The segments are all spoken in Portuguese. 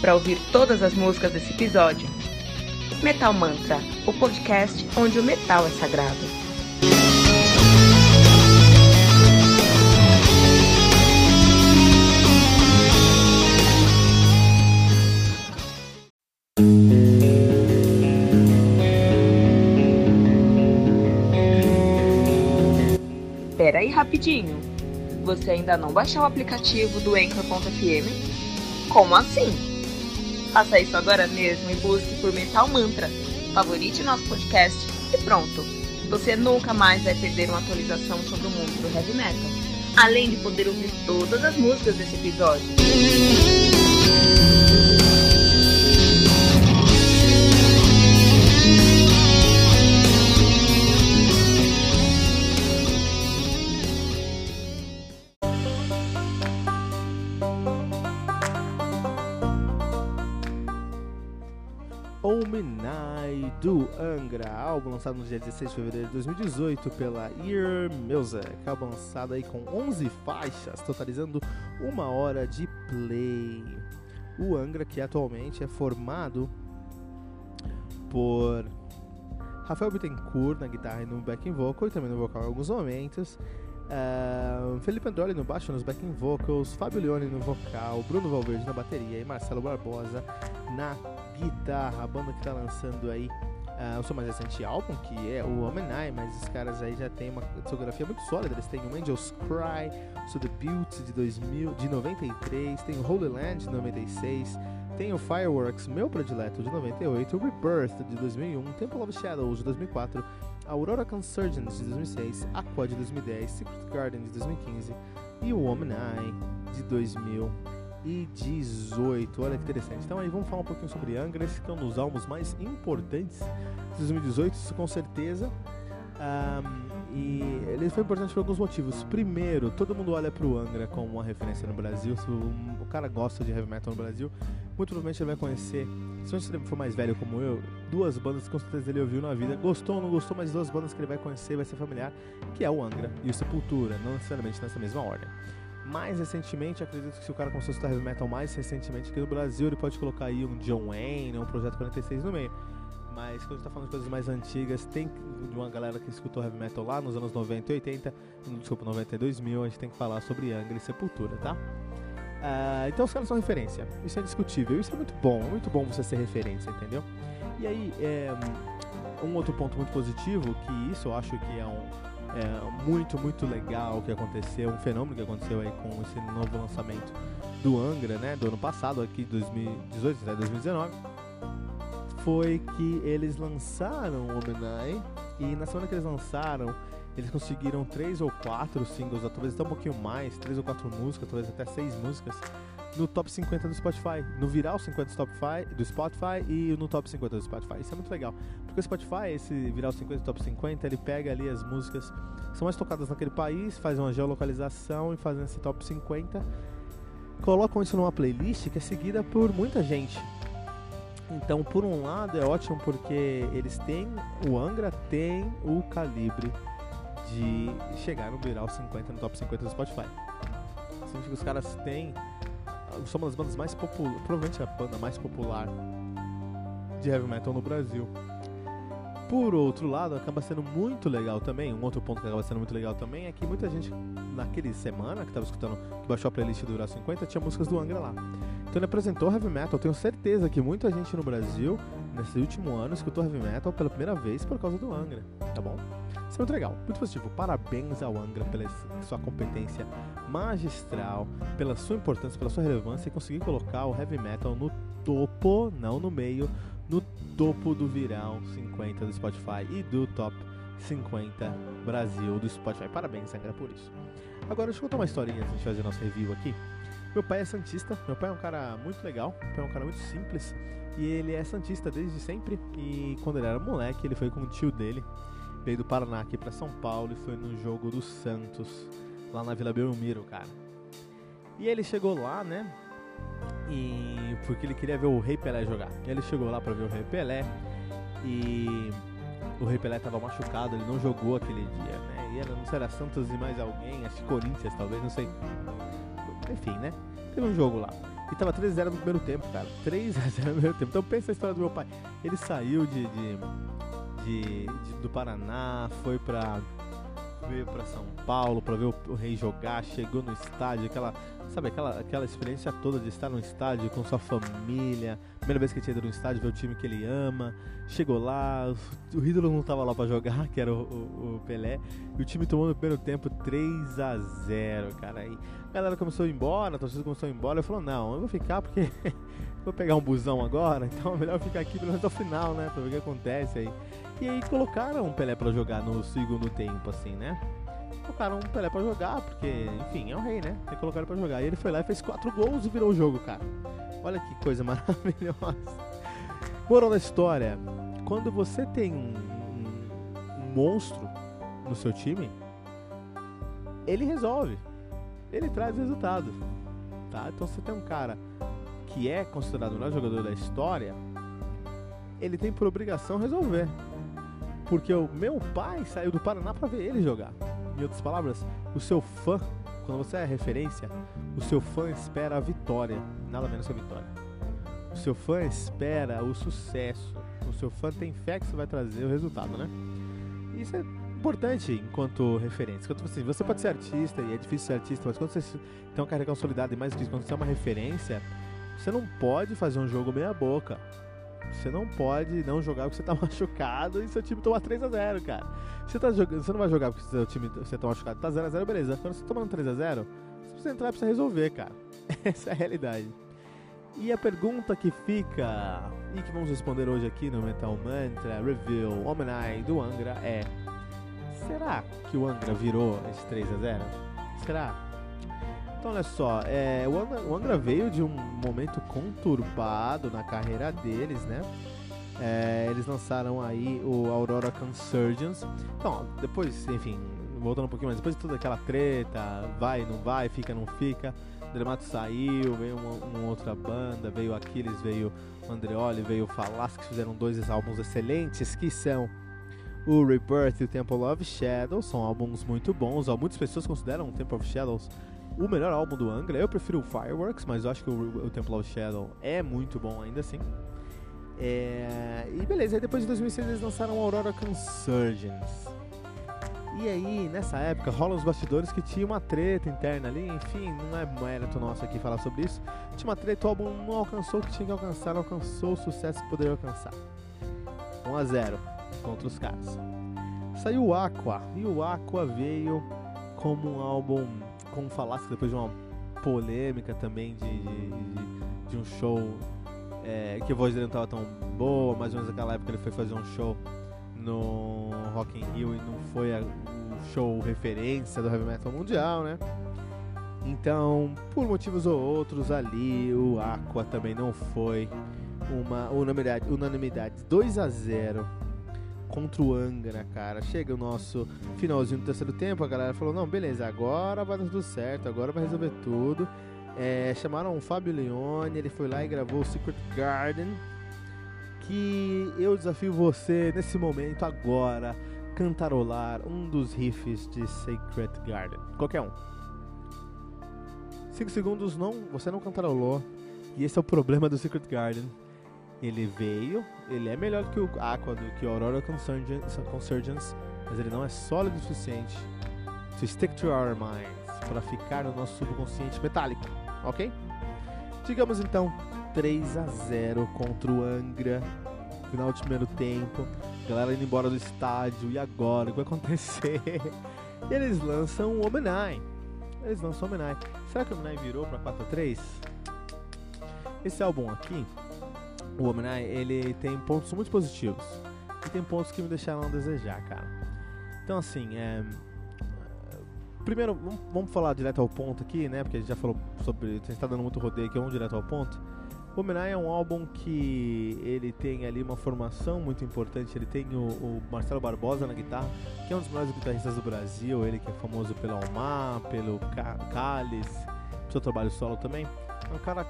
para ouvir todas as músicas desse episódio. Metal Mantra, o podcast onde o metal é sagrado. Pera aí rapidinho. Você ainda não baixou o aplicativo do Anchor.fm? Como assim? Faça isso agora mesmo e busque por Metal Mantra. Favorite nosso podcast e pronto. Você nunca mais vai perder uma atualização sobre o mundo do heavy metal. Além de poder ouvir todas as músicas desse episódio. Angra, álbum lançado no dia 16 de fevereiro de 2018 pela Ear Music, álbum lançado aí com 11 faixas, totalizando uma hora de play. O Angra, que atualmente é formado por Rafael Bittencourt na guitarra e no backing vocal, e também no vocal em alguns momentos, Uh, Felipe Androli no baixo, nos backing vocals, Fábio Leone no vocal, Bruno Valverde na bateria e Marcelo Barbosa na guitarra. A banda que está lançando aí uh, o seu mais recente álbum, que é o Omenai, mas os caras aí já tem uma discografia muito sólida. Eles têm o Angels Cry, o The Butte de, 2000, de 93, tem o Holy Land de 96. Tem o Fireworks, meu predileto, de 98, o Rebirth, de 2001, Temple of Shadows, de 2004, Aurora Consurgence, de 2006, Aqua, de 2010, Secret Garden, de 2015 e o Woman Eye, de 2018. Olha que interessante. Então aí vamos falar um pouquinho sobre Angra, esse que é um dos álbuns mais importantes de 2018, isso com certeza. Um, e ele foi importante por alguns motivos. Primeiro, todo mundo olha pro Angra como uma referência no Brasil. Se o, o cara gosta de heavy metal no Brasil, muito provavelmente ele vai conhecer, se você for mais velho como eu, duas bandas que com certeza ele ouviu na vida. Gostou ou não gostou, mas duas bandas que ele vai conhecer, vai ser familiar, que é o Angra e o Sepultura, não necessariamente nessa mesma ordem. Mais recentemente, acredito que se o cara começou a estudar heavy metal mais recentemente aqui no Brasil, ele pode colocar aí um John Wayne, um Projeto 46 no meio. Mas quando a gente tá falando de coisas mais antigas, tem de uma galera que escutou heavy metal lá nos anos 90 e 80, desculpa, 92 mil, a gente tem que falar sobre Angra e Sepultura, tá? Uh, então os caras são referência, isso é indiscutível, isso é muito bom, é muito bom você ser referência, entendeu? E aí, é, um outro ponto muito positivo, que isso eu acho que é um é, muito, muito legal que aconteceu, um fenômeno que aconteceu aí com esse novo lançamento do Angra, né, do ano passado, aqui 2018, 2019 foi que eles lançaram o Omenai e na semana que eles lançaram, eles conseguiram três ou quatro singles, talvez até um pouquinho mais, três ou quatro músicas, talvez até seis músicas, no top 50 do Spotify, no viral 50 do Spotify, do Spotify e no top 50 do Spotify. Isso é muito legal, porque o Spotify, esse viral 50 do top 50, ele pega ali as músicas que são mais tocadas naquele país, faz uma geolocalização e faz esse top 50, colocam isso numa playlist que é seguida por muita gente. Então, por um lado, é ótimo porque eles têm, o Angra tem o calibre de chegar no viral 50, no top 50 do Spotify. Significa que os caras têm, são uma das bandas mais populares, provavelmente a banda mais popular de heavy metal no Brasil. Por outro lado, acaba sendo muito legal também. Um outro ponto que acaba sendo muito legal também é que muita gente, naquele semana que estava escutando, que baixou a playlist do Viral 50, tinha músicas do Angra lá. Então ele apresentou heavy metal. Tenho certeza que muita gente no Brasil, nesse último ano, escutou heavy metal pela primeira vez por causa do Angra, tá bom? Isso é muito legal, muito positivo. Parabéns ao Angra pela sua competência magistral, pela sua importância, pela sua relevância e conseguir colocar o heavy metal no topo, não no meio, no topo do viral 50 do Spotify e do top 50 Brasil do Spotify. Parabéns, Angra, por isso. Agora, deixa eu contar uma historinha antes de fazer nosso review aqui. Meu pai é santista, meu pai é um cara muito legal, meu pai é um cara muito simples e ele é santista desde sempre. E quando ele era moleque, ele foi com o tio dele, veio do Paraná aqui para São Paulo e foi no jogo do Santos, lá na Vila Belmiro, cara. E ele chegou lá, né? E porque ele queria ver o Rei Pelé jogar. E ele chegou lá para ver o Rei Pelé e o Rei Pelé tava machucado, ele não jogou aquele dia, né? E era, não sei, era Santos e mais alguém, acho que Corinthians talvez, não sei. Enfim, né? Teve um jogo lá. E tava 3x0 no primeiro tempo, cara. 3x0 no primeiro tempo. Então pensa a história do meu pai. Ele saiu de, de, de, de do Paraná, foi pra veio para São Paulo para ver o, o, Rei jogar, chegou no estádio, aquela, sabe, aquela, aquela experiência toda de estar no estádio com sua família, primeira vez que tinha ido no estádio, ver o time que ele ama, chegou lá, o, o ídolo não tava lá para jogar, que era o, o, Pelé, e o time tomou no primeiro tempo 3 a 0 cara, aí a galera começou a ir embora, a torcida começou a ir embora, eu falou, não, eu vou ficar porque vou pegar um busão agora, então é melhor ficar aqui pelo menos até o final, né, pra ver o que acontece aí. E aí colocaram o Pelé para jogar no segundo tempo, assim, né? Colocaram o Pelé para jogar, porque, enfim, é o rei, né? Tem que colocar ele pra jogar. E ele foi lá e fez quatro gols e virou o jogo, cara. Olha que coisa maravilhosa. Moral da história: quando você tem um, um, um monstro no seu time, ele resolve. Ele traz resultado. Tá? Então você tem um cara que é considerado o melhor jogador da história, ele tem por obrigação resolver. Porque o meu pai saiu do Paraná para ver ele jogar. Em outras palavras, o seu fã, quando você é referência, o seu fã espera a vitória, nada menos que a vitória. O seu fã espera o sucesso. O seu fã tem fé que você vai trazer o resultado, né? Isso é importante enquanto referência. Quando, assim, você pode ser artista e é difícil ser artista, mas quando você tem uma carreira consolidada e mais difícil, quando você é uma referência, você não pode fazer um jogo meia boca. Você não pode não jogar porque você tá machucado e seu time toma 3x0, cara. Você, tá jogando, você não vai jogar porque seu time você tá machucado, tá 0x0, beleza. Quando você tá tomando 3x0, você precisa entrar e precisa resolver, cara. Essa é a realidade. E a pergunta que fica, e que vamos responder hoje aqui no Metal Mantra Review Omenai do Angra é: Será que o Angra virou esse 3x0? Será? Então, olha só, é, o, Angra, o, Angra, veio de um momento conturbado na carreira deles, né? É, eles lançaram aí o Aurora Consurgence. Então, depois, enfim, voltando um pouquinho mais, depois de toda aquela treta, vai, não vai, fica, não fica, Dramato saiu, veio uma, uma, outra banda, veio Aquiles, veio Andreoli, veio Falas, que fizeram dois álbuns excelentes, que são o Rebirth e o Temple of Shadows, são álbuns muito bons, muitas pessoas consideram o Temple of Shadows o melhor álbum do Angra. Eu prefiro o Fireworks, mas eu acho que o, o Temple of Shadow é muito bom ainda assim. É... E beleza, aí depois de 2006 eles lançaram Aurora Consurgence. E aí, nessa época, rolam os bastidores que tinha uma treta interna ali, enfim, não é mérito nosso aqui falar sobre isso. Tinha uma treta, o álbum não alcançou o que tinha que alcançar, não alcançou o sucesso que poderia alcançar. 1 a 0 contra os caras. Saiu o Aqua, e o Aqua veio como um álbum como falasse depois de uma polêmica também de, de, de, um show é, que a voz dele não estava tão boa, mais ou menos naquela época ele foi fazer um show no Rock in Rio e não foi o show referência do heavy metal mundial, né? Então, por motivos ou outros ali, o Aqua também não foi uma unanimidade, unanimidade 2 a 0 contra o Angra, cara. Chega o nosso finalzinho do terceiro tempo, a galera falou: não, beleza, agora vai dar tudo certo, agora vai resolver tudo. É, chamaram o Fábio Leone, ele foi lá e gravou o Secret Garden. Que eu desafio você nesse momento, agora, cantarolar um dos riffs de Secret Garden. Qualquer um. 5 segundos não, você não cantarolou. E esse é o problema do Secret Garden ele veio, ele é melhor que o Aqua, do que o Aurora Consurgence, mas ele não é sólido o suficiente to stick to our minds, para ficar no nosso subconsciente metálico, ok? Digamos então 3 a 0 contra o Angra, final do primeiro tempo, galera indo embora do estádio, e agora? O que vai acontecer? E eles lançam o Omenai. Eles lançam o Omenai. Será que o Omenai virou para 4 a 3? Esse álbum aqui o Homem ele tem pontos muito positivos e tem pontos que me deixaram a desejar, cara. Então, assim, é, primeiro, vamos, falar direto ao ponto aqui, né? Porque a gente já falou sobre. A gente está dando muito rodeio aqui, vamos direto ao ponto. O Minai é um álbum que ele tem ali uma formação muito importante. Ele tem o, o, Marcelo Barbosa na guitarra, que é um dos melhores guitarristas do Brasil. Ele que é famoso pelo Almar, pelo Cálice, seu trabalho solo também. É um cara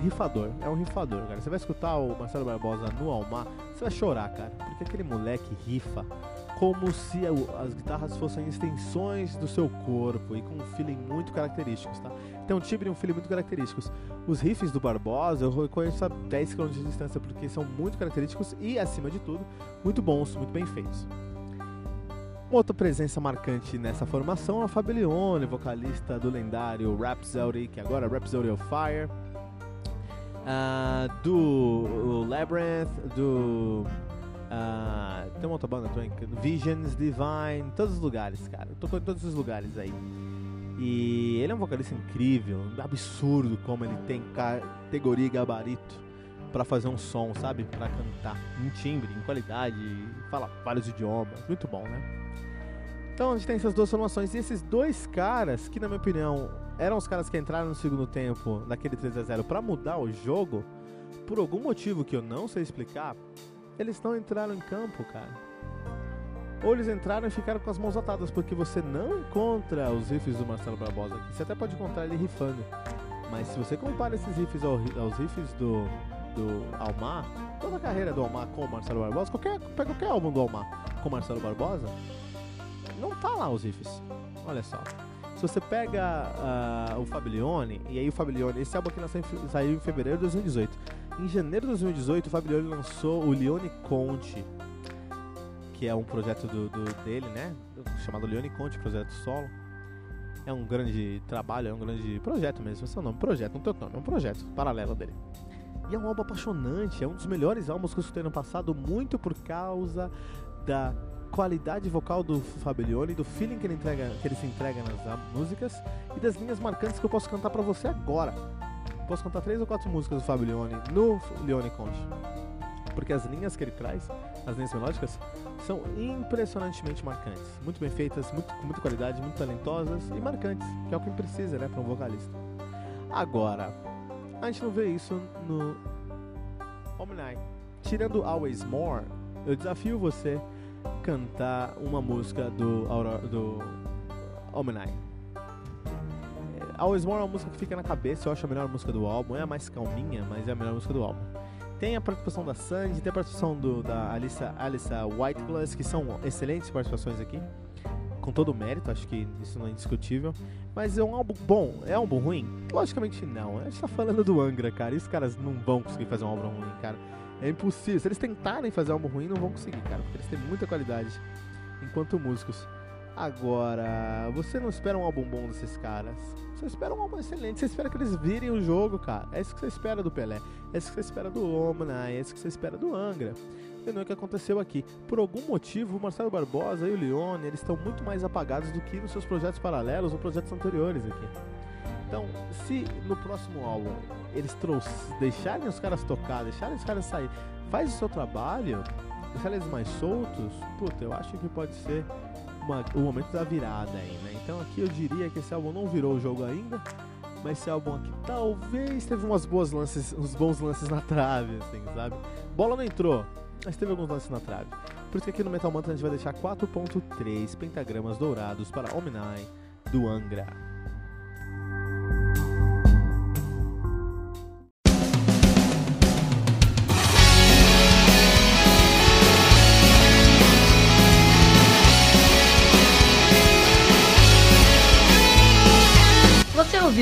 rifador, é um rifador, cara. Você vai escutar o Marcelo Barbosa no Almar, você vai chorar, cara. Porque aquele moleque rifa como se as guitarras fossem extensões do seu corpo e com um feeling muito característicos, tá? Tem um timbre e um feeling muito característicos. Os riffs do Barbosa eu reconheço a 10 km de distância porque são muito característicos e, acima de tudo, muito bons, muito bem feitos. Outra presença marcante nessa formação é a Fabelione, vocalista do lendário Rhapsody, que agora é Rhapsody of Fire, uh, do Labyrinth, do Uh, tem uma outra banda também, Visions, Divine, todos os lugares, cara. Tocou em todos os lugares aí. E ele é um vocalista incrível, absurdo como ele tem categoria e gabarito para fazer um som, sabe? Para cantar em timbre, em qualidade, fala vários idiomas, muito bom, né? Então a gente tem essas duas formações e esses dois caras, que na minha opinião eram os caras que entraram no segundo tempo daquele 3 a 0 para mudar o jogo, por algum motivo que eu não sei explicar, eles não entraram em campo, cara. Ou eles entraram e ficaram com as mãos atadas, porque você não encontra os riffs do Marcelo Barbosa aqui. Você até pode encontrar ele rifando. Mas se você compara esses riffs aos riffs do, do Almar, toda a carreira do Almar com o Marcelo Barbosa, qualquer, pega qualquer álbum do Almar com o Marcelo Barbosa, não tá lá os riffs. Olha só. Se você pega uh, o Fablione, e aí o Fablione, esse álbum aqui nasceu, saiu em fevereiro de 2018. Em janeiro de 2018, o Fablione lançou o Leone Conte, que é um projeto do, do, dele, né? Chamado Leone Conte, projeto solo. É um grande trabalho, é um grande projeto mesmo. Esse é o nome, projeto, não tem outro nome, é um projeto paralelo dele. E é um álbum apaixonante, é um dos melhores álbuns que eu escutei no passado, muito por causa da qualidade vocal do Fablione, do feeling que ele, entrega, que ele se entrega nas músicas e das linhas marcantes que eu posso cantar para você agora. Posso cantar três ou quatro músicas do Fablione no Leone Conte. Porque as linhas que ele traz, as linhas melódicas, são impressionantemente marcantes. Muito bem feitas, muito, com muita qualidade, muito talentosas e marcantes, que é o que precisa, né, para um vocalista. Agora, a gente não vê isso no Omni. Tirando Always More, eu desafio você cantar uma música do, do Omni. É, Always More é uma música que fica na cabeça, eu acho a melhor música do álbum. É a mais calminha, mas é a melhor música do álbum. Tem a participação da Sandy, tem a participação do, da Alissa, Alissa Whiteglass, que são excelentes participações aqui. Com todo o mérito, acho que isso não é indiscutível. Mas é um álbum bom, é um álbum ruim? Logicamente não. A gente tá falando do Angra, cara. E os caras não vão conseguir fazer um álbum ruim, cara. É impossível. Se eles tentarem fazer algo ruim, não vão conseguir, cara. Porque eles têm muita qualidade enquanto músicos. Agora, você não espera um álbum bom desses caras. Você espera um álbum excelente. Você espera que eles virem o jogo, cara. É isso que você espera do Pelé. É isso que você espera do Omna. É isso que você espera do Angra. E não é o que aconteceu aqui. Por algum motivo, o Marcelo Barbosa e o Leone, eles estão muito mais apagados do que nos seus projetos paralelos ou projetos anteriores aqui. Então, se no próximo álbum eles deixarem os caras tocar, deixarem os caras sair, faz o seu trabalho, deixar eles mais soltos, puta, eu acho que pode ser uma, o momento da virada aí, né? Então aqui eu diria que esse álbum não virou o jogo ainda, mas esse álbum aqui talvez teve umas boas lances, uns bons lances na trave, assim, sabe? Bola não entrou, mas teve alguns lances na trave. Por isso que aqui no Metal Mantra a gente vai deixar 4.3 pentagramas dourados para Omni do Angra.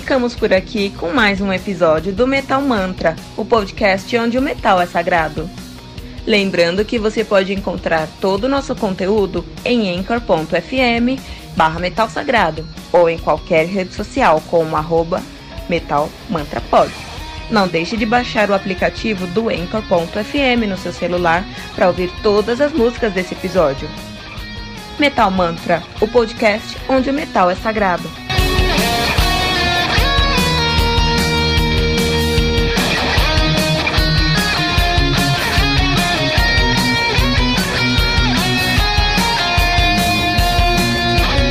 Ficamos por aqui com mais um episódio do Metal Mantra, o podcast onde o metal é sagrado. Lembrando que você pode encontrar todo o nosso conteúdo em anchor.fm barra metal sagrado ou em qualquer rede social como arroba metalmantrapod. Não deixe de baixar o aplicativo do Anchor.fm no seu celular para ouvir todas as músicas desse episódio. Metal Mantra, o podcast onde o metal é sagrado.